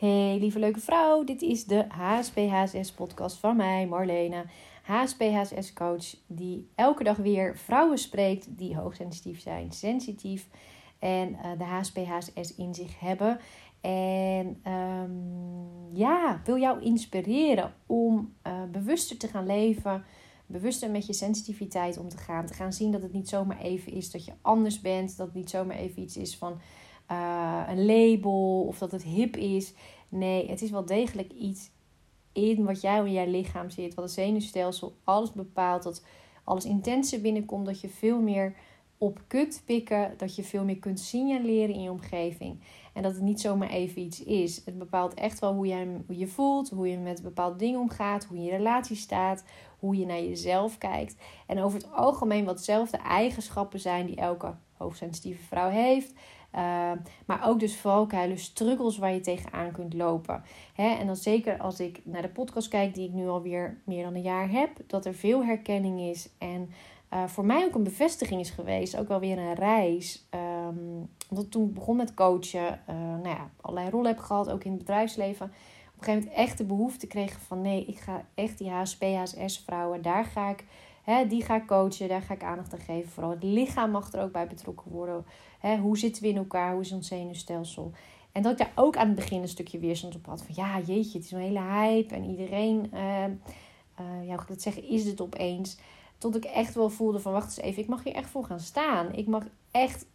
Hey lieve leuke vrouw, dit is de HSP podcast van mij, Marlene. HSP coach die elke dag weer vrouwen spreekt die hoogsensitief zijn, sensitief en uh, de HSP in zich hebben. En um, ja, wil jou inspireren om uh, bewuster te gaan leven, bewuster met je sensitiviteit om te gaan. Te gaan zien dat het niet zomaar even is dat je anders bent, dat het niet zomaar even iets is van uh, een label of dat het hip is. Nee, het is wel degelijk iets in wat jij in jouw lichaam zit, wat het zenuwstelsel alles bepaalt, dat alles intenser binnenkomt, dat je veel meer op kunt pikken, dat je veel meer kunt signaleren in je omgeving. En dat het niet zomaar even iets is. Het bepaalt echt wel hoe, jij, hoe je voelt, hoe je met bepaalde dingen omgaat, hoe je relatie staat, hoe je naar jezelf kijkt. En over het algemeen wat zelf de eigenschappen zijn die elke hoogsensitieve vrouw heeft. Uh, maar ook dus valkuilen, struggles waar je tegenaan kunt lopen. Hè? En dan zeker als ik naar de podcast kijk, die ik nu alweer meer dan een jaar heb, dat er veel herkenning is. En uh, voor mij ook een bevestiging is geweest, ook wel weer een reis. Um, omdat ik toen begon met coachen, uh, nou ja, allerlei rollen heb gehad, ook in het bedrijfsleven. Op een gegeven moment echt de behoefte kreeg van nee, ik ga echt die HSP, HSS vrouwen, daar ga ik Hè, die ga ik coachen, daar ga ik aandacht aan geven. Vooral het lichaam mag er ook bij betrokken worden. Hè, hoe zitten we in elkaar? Hoe is ons zenuwstelsel? En dat ik daar ook aan het begin een stukje weerstand op had. Van ja, jeetje, het is een hele hype. En iedereen, uh, uh, ja, dat zeggen, is het opeens. Tot ik echt wel voelde van, wacht eens even, ik mag hier echt voor gaan staan. Ik mag echt,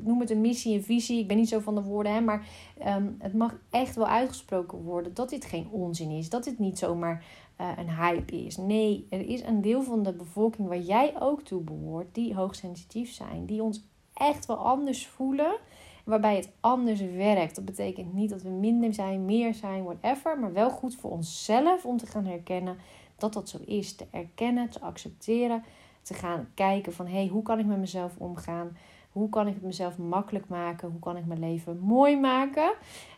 noem het een missie, een visie. Ik ben niet zo van de woorden, hè, maar um, het mag echt wel uitgesproken worden dat dit geen onzin is. Dat dit niet zomaar uh, een hype is. Nee, er is een deel van de bevolking waar jij ook toe behoort, die hoogsensitief zijn, die ons echt wel anders voelen, waarbij het anders werkt. Dat betekent niet dat we minder zijn, meer zijn, whatever, maar wel goed voor onszelf om te gaan herkennen dat dat zo is. Te erkennen, te accepteren, te gaan kijken van hé, hey, hoe kan ik met mezelf omgaan? Hoe kan ik het mezelf makkelijk maken? Hoe kan ik mijn leven mooi maken?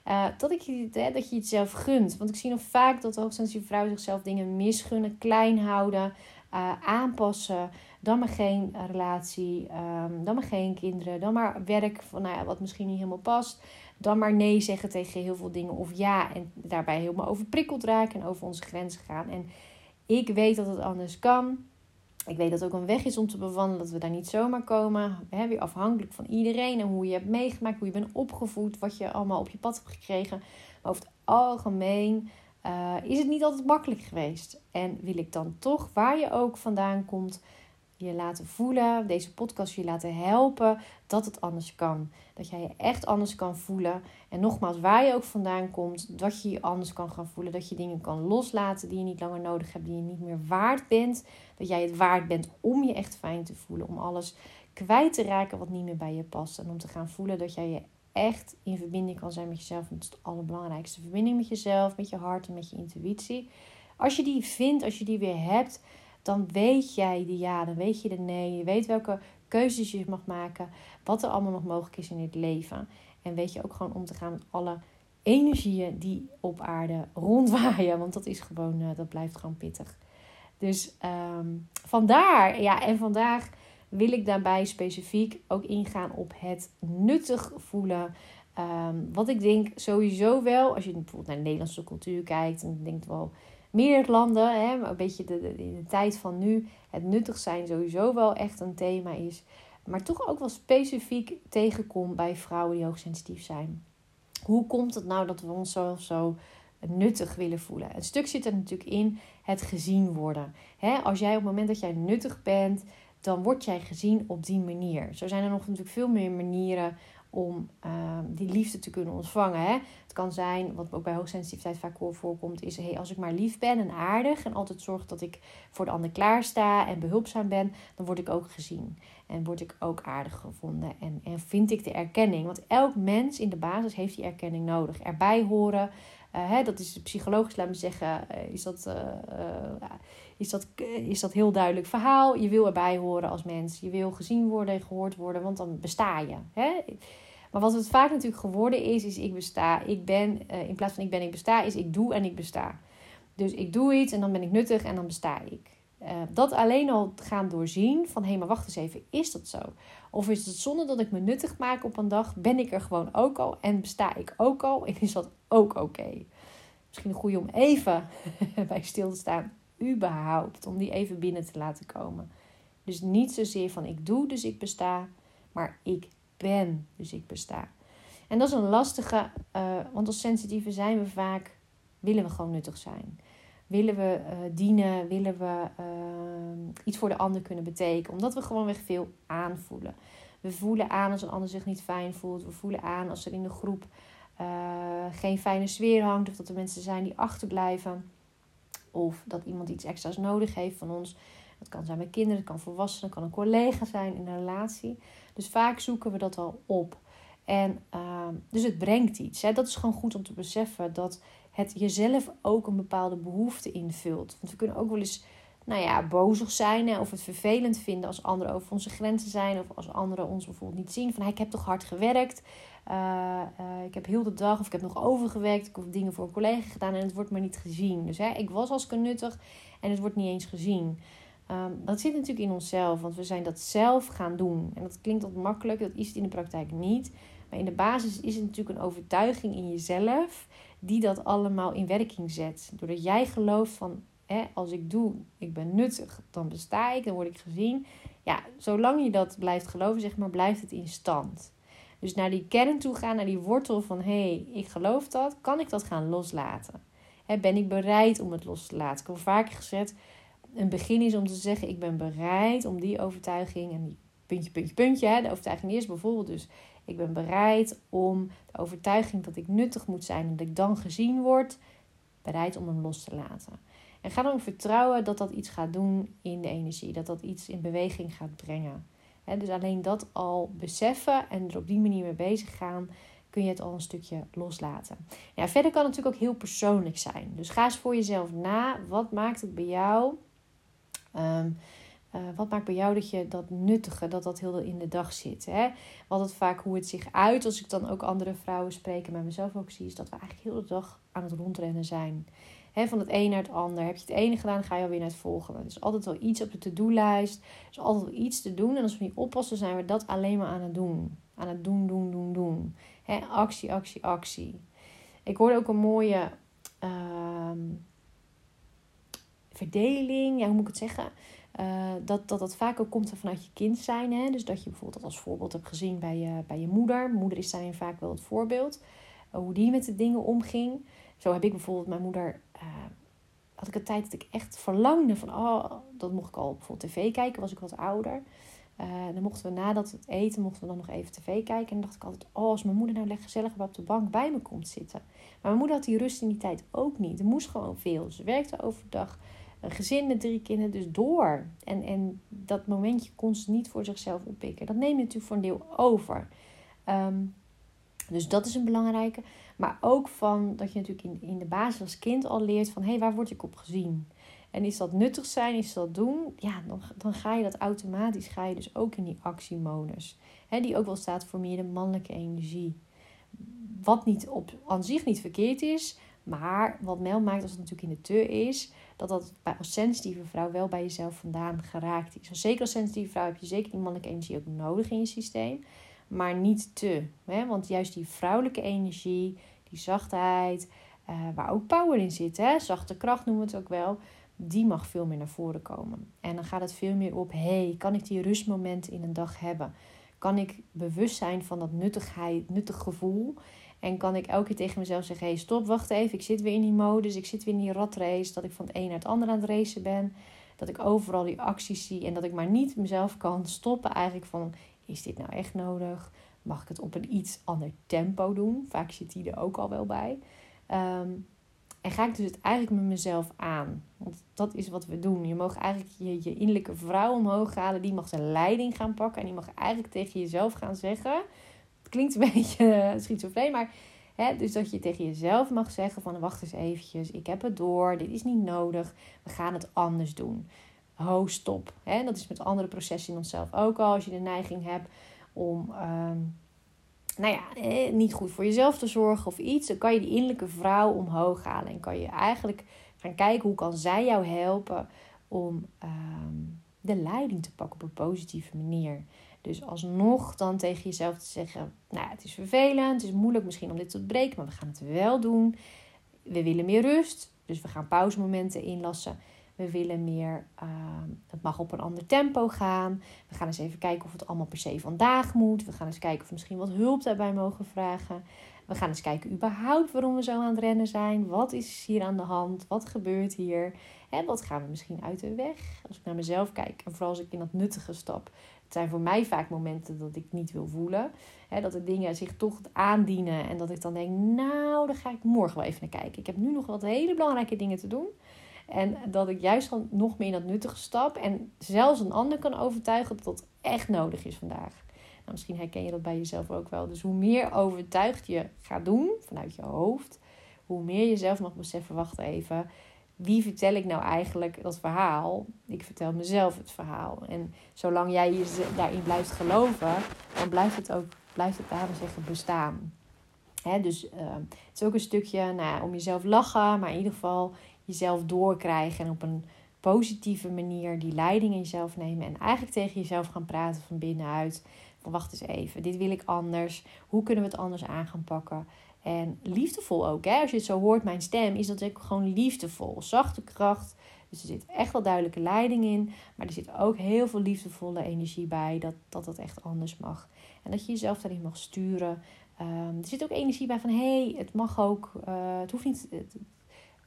Uh, dat, ik, hè, dat je het zelf gunt. Want ik zie nog vaak dat hoogsensitieve vrouwen zichzelf dingen misgunnen, klein houden, uh, aanpassen. Dan maar geen relatie, um, dan maar geen kinderen, dan maar werk van, nou ja, wat misschien niet helemaal past. Dan maar nee zeggen tegen heel veel dingen of ja en daarbij helemaal overprikkeld raken en over onze grenzen gaan. En ik weet dat het anders kan. Ik weet dat ook een weg is om te bewandelen, dat we daar niet zomaar komen. Weer afhankelijk van iedereen en hoe je hebt meegemaakt, hoe je bent opgevoed, wat je allemaal op je pad hebt gekregen. Maar over het algemeen uh, is het niet altijd makkelijk geweest. En wil ik dan toch, waar je ook vandaan komt, je laten voelen, deze podcast je laten helpen dat het anders kan. Dat jij je echt anders kan voelen. En nogmaals, waar je ook vandaan komt, dat je je anders kan gaan voelen. Dat je dingen kan loslaten die je niet langer nodig hebt, die je niet meer waard bent. Dat jij het waard bent om je echt fijn te voelen. Om alles kwijt te raken wat niet meer bij je past. En om te gaan voelen dat jij je echt in verbinding kan zijn met jezelf. dat is het allerbelangrijkste. Verbinding met jezelf, met je hart en met je intuïtie. Als je die vindt, als je die weer hebt dan weet jij de ja, dan weet je de nee. Je weet welke keuzes je mag maken, wat er allemaal nog mogelijk is in het leven. En weet je ook gewoon om te gaan met alle energieën die op aarde rondwaaien. Want dat is gewoon, uh, dat blijft gewoon pittig. Dus um, vandaar, ja, en vandaag wil ik daarbij specifiek ook ingaan op het nuttig voelen. Um, wat ik denk sowieso wel, als je bijvoorbeeld naar de Nederlandse cultuur kijkt en denkt wel landen, hè, een beetje de, in de tijd van nu, het nuttig zijn sowieso wel echt een thema is. Maar toch ook wel specifiek tegenkomt bij vrouwen die hoogsensitief zijn. Hoe komt het nou dat we ons zo, zo nuttig willen voelen? Een stuk zit er natuurlijk in het gezien worden. Hè, als jij op het moment dat jij nuttig bent, dan word jij gezien op die manier. Zo zijn er nog natuurlijk veel meer manieren om ehm, die liefde te kunnen ontvangen. Hè? Het kan zijn, wat ook bij hoogsensitiviteit vaak voorkomt, is hey, als ik maar lief ben en aardig en altijd zorg dat ik voor de ander klaar sta en behulpzaam ben, dan word ik ook gezien. En word ik ook aardig gevonden en, en vind ik de erkenning. Want elk mens in de basis heeft die erkenning nodig. Erbij horen, hè, dat is psychologisch, laat me zeggen, uh, is, dat, uh, is, dat, is dat heel duidelijk verhaal. Je wil erbij horen als mens. Je wil gezien worden en gehoord worden, want dan besta je. Hè? Maar wat het vaak natuurlijk geworden is, is ik besta. Ik ben, in plaats van ik ben, ik besta, is ik doe en ik besta. Dus ik doe iets en dan ben ik nuttig en dan besta ik. Uh, dat alleen al gaan doorzien van hé, hey, maar wacht eens even, is dat zo? Of is het zonder dat ik me nuttig maak op een dag, ben ik er gewoon ook al en besta ik ook al en is dat ook oké? Misschien een goede om even bij stil te staan, überhaupt, om die even binnen te laten komen. Dus niet zozeer van ik doe, dus ik besta, maar ik ben, dus ik besta. En dat is een lastige, uh, want als sensitieve zijn we vaak, willen we gewoon nuttig zijn. Willen we uh, dienen, willen we uh, iets voor de ander kunnen betekenen. Omdat we gewoon weer veel aanvoelen. We voelen aan als een ander zich niet fijn voelt. We voelen aan als er in de groep geen fijne sfeer hangt. Of dat er mensen zijn die achterblijven. Of dat iemand iets extra's nodig heeft van ons. Het kan zijn met kinderen, het kan volwassenen, het kan een collega zijn in een relatie. Dus vaak zoeken we dat al op. En uh, dus het brengt iets. Hè. Dat is gewoon goed om te beseffen dat het jezelf ook een bepaalde behoefte invult. Want we kunnen ook wel eens, nou ja, bozig zijn hè, of het vervelend vinden als anderen over onze grenzen zijn. Of als anderen ons bijvoorbeeld niet zien. Van ik heb toch hard gewerkt. Uh, uh, ik heb heel de dag of ik heb nog overgewerkt. Ik heb dingen voor een collega gedaan en het wordt maar niet gezien. Dus hè, ik was als nuttig en het wordt niet eens gezien. Um, dat zit natuurlijk in onszelf, want we zijn dat zelf gaan doen. En dat klinkt wat makkelijk, dat is het in de praktijk niet. Maar in de basis is het natuurlijk een overtuiging in jezelf die dat allemaal in werking zet. Doordat jij gelooft van, hè, als ik doe, ik ben nuttig, dan besta ik, dan word ik gezien. Ja, zolang je dat blijft geloven, zeg maar, blijft het in stand. Dus naar die kern toe gaan, naar die wortel van, hé, hey, ik geloof dat, kan ik dat gaan loslaten? Hè, ben ik bereid om het los te laten? Ik heb vaker gezet, een begin is om te zeggen: ik ben bereid om die overtuiging en die puntje, puntje, puntje. Hè, de overtuiging is bijvoorbeeld dus: ik ben bereid om de overtuiging dat ik nuttig moet zijn en dat ik dan gezien word, bereid om hem los te laten. En ga dan vertrouwen dat dat iets gaat doen in de energie, dat dat iets in beweging gaat brengen. dus alleen dat al beseffen en er op die manier mee bezig gaan, kun je het al een stukje loslaten. Ja, verder kan het natuurlijk ook heel persoonlijk zijn. Dus ga eens voor jezelf na. Wat maakt het bij jou Ehm, eh, wat maakt bij jou dat je dat nuttige, dat dat heel in de dag zit? Hè? Het vaak hoe het zich uit, als ik dan ook andere vrouwen spreek en bij mezelf ook zie, is dat we eigenlijk heel de dag aan het rondrennen zijn. Van het een naar het ander. Heb je het ene gedaan, ga je alweer naar het volgende. Er is altijd wel iets op de to-do-lijst. Er is altijd wel iets te doen. En als we niet oppassen, zijn we dat alleen maar aan het doen. Aan het doen, doen, doen, doen. Actie, actie, actie. Ik hoorde ook een mooie... Uh, verdeling, ja, hoe moet ik het zeggen? Uh, dat, dat dat vaak ook komt vanuit je kind zijn. Hè? Dus dat je bijvoorbeeld dat als voorbeeld hebt gezien bij je, bij je moeder. Moeder is daarin vaak wel het voorbeeld. Uh, hoe die met de dingen omging. Zo heb ik bijvoorbeeld mijn moeder. Uh, had ik een tijd dat ik echt verlangde van. Oh, dat mocht ik al bijvoorbeeld tv kijken, was ik wat ouder. dan mochten we nadat het eten, mochten we dan nog even tv kijken. En dan dacht ik altijd, oh, als mijn moeder nou gezellig op de bank bij me komt zitten. Maar mijn moeder had die rust in die tijd ook niet. Er moest gewoon veel. Ze werkte overdag een gezin met drie kinderen dus door. En, en dat momentje kon ze niet voor zichzelf oppikken. Dat neem je natuurlijk voor een deel over. Ehm, dus dat is een belangrijke. Maar ook van dat je natuurlijk in, in de basis als kind al leert van hé, hey, waar word ik op gezien? En is dat nuttig zijn, is dat doen? Ja, dan, dan ga je dat automatisch, ga je dus ook in die actiemodus. Hè, die ook wel staat voor meer de mannelijke energie. Wat niet op, aan zich niet verkeerd is, maar wat Mel maakt als het natuurlijk in de te is, dat dat bij, als sensitieve vrouw wel bij jezelf vandaan geraakt is. zeker als sensitieve vrouw heb je zeker die mannelijke energie ook nodig in je systeem. Maar niet te. Hè? Want juist die vrouwelijke energie, die zachtheid, uh, waar ook power in zit, hè? zachte kracht noemen we het ook wel, die mag veel meer naar voren komen. En dan gaat het veel meer op, hey, kan ik die rustmomenten in een dag hebben? Kan ik bewust zijn van dat nuttigheid, nuttig gevoel? En kan ik elke keer tegen mezelf zeggen: hey, stop, wacht even. Ik zit weer in die modus. Ik zit weer in die ratrace. Dat ik van het een naar het ander aan het racen ben. Dat ik overal die acties zie. En dat ik maar niet mezelf kan stoppen. Eigenlijk van: is dit nou echt nodig? Mag ik het op een iets ander tempo doen? Vaak zit die er ook al wel bij. Ehm, en ga ik dus het eigenlijk met mezelf aan. Want dat is wat we doen. Je mag eigenlijk je, innerlijke vrouw omhoog halen. Die mag de leiding gaan pakken. En die mag eigenlijk tegen jezelf gaan zeggen klinkt een beetje schizofreen, maar hè, dus dat je tegen jezelf mag zeggen van wacht eens eventjes, ik heb het door, dit is niet nodig, we gaan het anders doen. Ho, stop. Hè? Dat is met andere processen in onszelf ook al. Als je de neiging hebt om ehm, nou ja, eh, niet goed voor jezelf te zorgen of iets, dan kan je die innerlijke vrouw omhoog halen. En kan je eigenlijk gaan kijken hoe kan zij jou helpen om ehm, de leiding te pakken op een positieve manier. Dus alsnog dan tegen jezelf te zeggen: Nou, het is vervelend, het is moeilijk misschien om dit te breken, maar we gaan het wel doen. We willen meer rust, dus we gaan pauzemomenten inlassen. We willen meer, ehm, het mag op een ander tempo gaan. We gaan eens even kijken of het allemaal per se vandaag moet. We gaan eens kijken of we misschien wat hulp daarbij mogen vragen. We gaan eens kijken überhaupt waarom we zo aan het rennen zijn. Wat is hier aan de hand? Wat gebeurt hier? En wat gaan we misschien uit de weg? Als ik naar mezelf kijk en vooral als ik in dat nuttige stap. Zijn voor mij vaak momenten dat ik niet wil voelen. Hè, dat de dingen zich toch aandienen. En dat ik dan denk, nou, daar ga ik morgen wel even naar kijken. Ik heb nu nog wat hele belangrijke dingen te doen. En dat ik juist nog meer in dat nuttige stap. En zelfs een ander kan overtuigen dat dat echt nodig is vandaag. Nou, misschien herken je dat bij jezelf ook wel. Dus hoe meer overtuigd je gaat doen vanuit je hoofd, hoe meer je zelf mag beseffen: wacht even, wie vertel ik nou eigenlijk dat verhaal? Ik vertel mezelf het verhaal. En zolang jij je daarin blijft geloven, dan blijft het ook, blijft het daarom zeggen, bestaan. Dus uh, het is ook een stukje nou, om jezelf lachen, maar in ieder geval jezelf doorkrijgen en op een positieve manier die leiding in jezelf nemen en eigenlijk tegen jezelf gaan praten van binnenuit. Wacht eens even, dit wil ik anders. Hoe kunnen we het anders aan gaan pakken? En liefdevol ook. Hè? Als je het zo hoort, mijn stem, is dat ook gewoon liefdevol. Zachte kracht. Dus er zit echt wel duidelijke leiding in. Maar er zit ook heel veel liefdevolle energie bij. Dat dat, echt anders mag. En dat je jezelf daarin mag sturen. Um, er zit ook energie bij van hé, hey, het mag ook. Uh, het hoeft niet.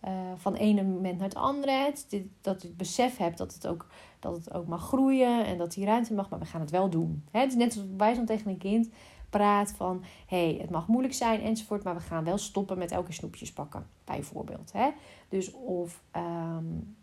Uh, van ene moment naar het andere. Het, dat je het besef hebt dat het, ook, dat het ook mag groeien en dat die ruimte mag, maar we gaan het wel doen. Hè? Het is net zoals wij zo tegen een kind praat van hey, het mag moeilijk zijn enzovoort, maar we gaan wel stoppen met elke snoepjes pakken, bijvoorbeeld. Hè? Dus of um,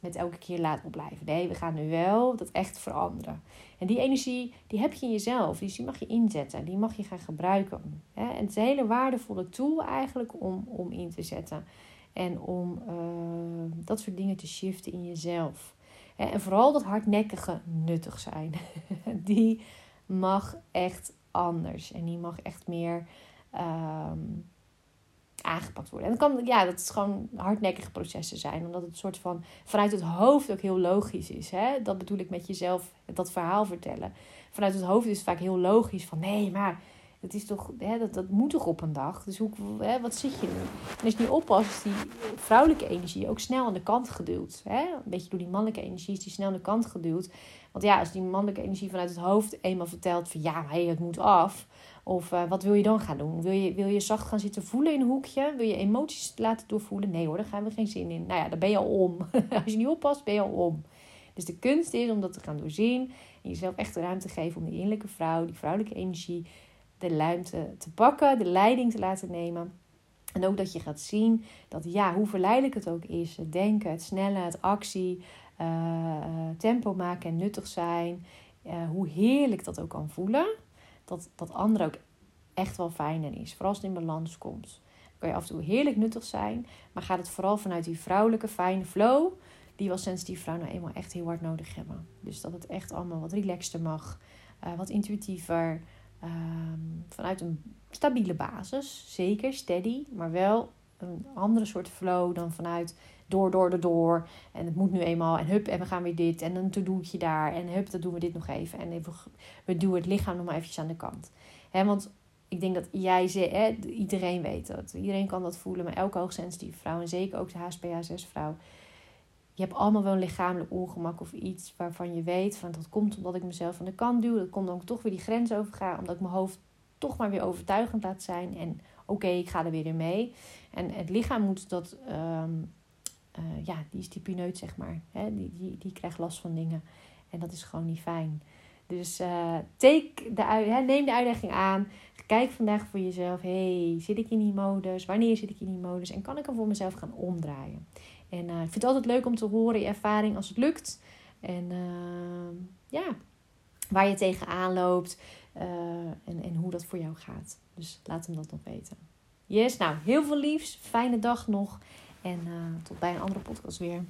met elke keer laat opblijven. Nee, we gaan nu wel dat echt veranderen. En die energie, die heb je in jezelf. Dus die mag je inzetten. Die mag je gaan gebruiken. Hè? En het is een hele waardevolle tool eigenlijk om, om in te zetten. En om uh, dat soort dingen te shiften in jezelf. En vooral dat hardnekkige nuttig zijn. Die mag echt anders. En die mag echt meer um, aangepakt worden. En dat kan, ja, dat het gewoon hardnekkige processen zijn. Omdat het soort van vanuit het hoofd ook heel logisch is. Hè? Dat bedoel ik met jezelf dat verhaal vertellen. Vanuit het hoofd is het vaak heel logisch van nee, maar het is toch, hè, dat, dat moet toch op een dag? Dus hoe, hè, wat zit je nu? En als je niet oppast, is die vrouwelijke energie ook snel aan de kant geduwd. Hè? Een beetje door die mannelijke energie is die snel aan de kant geduwd. Want ja, als die mannelijke energie vanuit het hoofd eenmaal vertelt van ja, hey, het moet af. Of uh, wat wil je dan gaan doen? Wil je, wil je zacht gaan zitten voelen in een hoekje? Wil je emoties laten doorvoelen? Nee hoor, daar gaan we geen zin in. Nou ja, dan ben je al om. als je niet oppast, ben je al om. Dus de kunst is om dat te gaan doorzien. En jezelf echt de ruimte te geven om die innerlijke vrouw, die vrouwelijke energie de ruimte te pakken, de leiding te laten nemen. En ook dat je gaat zien dat ja, hoe verleidelijk het ook is, het denken, het snelle, het actie, uh, tempo maken en nuttig zijn, uh, hoe heerlijk dat ook kan voelen, dat dat andere ook echt wel fijner is. Vooral als het in balans komt. Dan kan je af en toe heerlijk nuttig zijn, maar gaat het vooral vanuit die vrouwelijke fijne flow, die we als sensitief vrouw nou eenmaal echt heel hard nodig hebben. Dus dat het echt allemaal wat relaxter mag, wat intuïtiever. Um, vanuit een stabiele basis, zeker, steady, maar wel een andere soort flow dan vanuit door, door, door, door. En het moet nu eenmaal. En hup, en we gaan weer dit. En een to-doetje daar. En hup, dan doen we dit nog even. En even, we doen het lichaam nog maar eventjes aan de kant. He, want ik denk dat jij, hè, iedereen weet dat. Iedereen kan dat voelen. Maar elke hoogsensitieve vrouw, en zeker ook de HSP-HSS-vrouw, je hebt allemaal wel een lichamelijk ongemak of iets waarvan je weet van dat komt omdat ik mezelf aan de kant duw. Dat komt omdat ik toch weer die grens overga, omdat ik mijn hoofd toch maar weer overtuigend laat zijn. En oké, ik ga er weer in mee. En het lichaam moet dat, um, uh, ja, die is die pineut zeg maar. Hè? Die, die, die krijgt last van dingen. En dat is gewoon niet fijn. Dus uh, take de, neem de uitdaging aan. Kijk vandaag voor jezelf. hey, zit ik in die modus? Wanneer zit ik in die modus? En kan ik hem voor mezelf gaan omdraaien? En uh, ik vind het altijd leuk om te horen je ervaring als het lukt. En uh, ja, waar je tegenaan loopt uh, en, en hoe dat voor jou gaat. Dus laat hem dat nog weten. Yes, nou heel veel liefs. Fijne dag nog. En tot bij een andere podcast weer.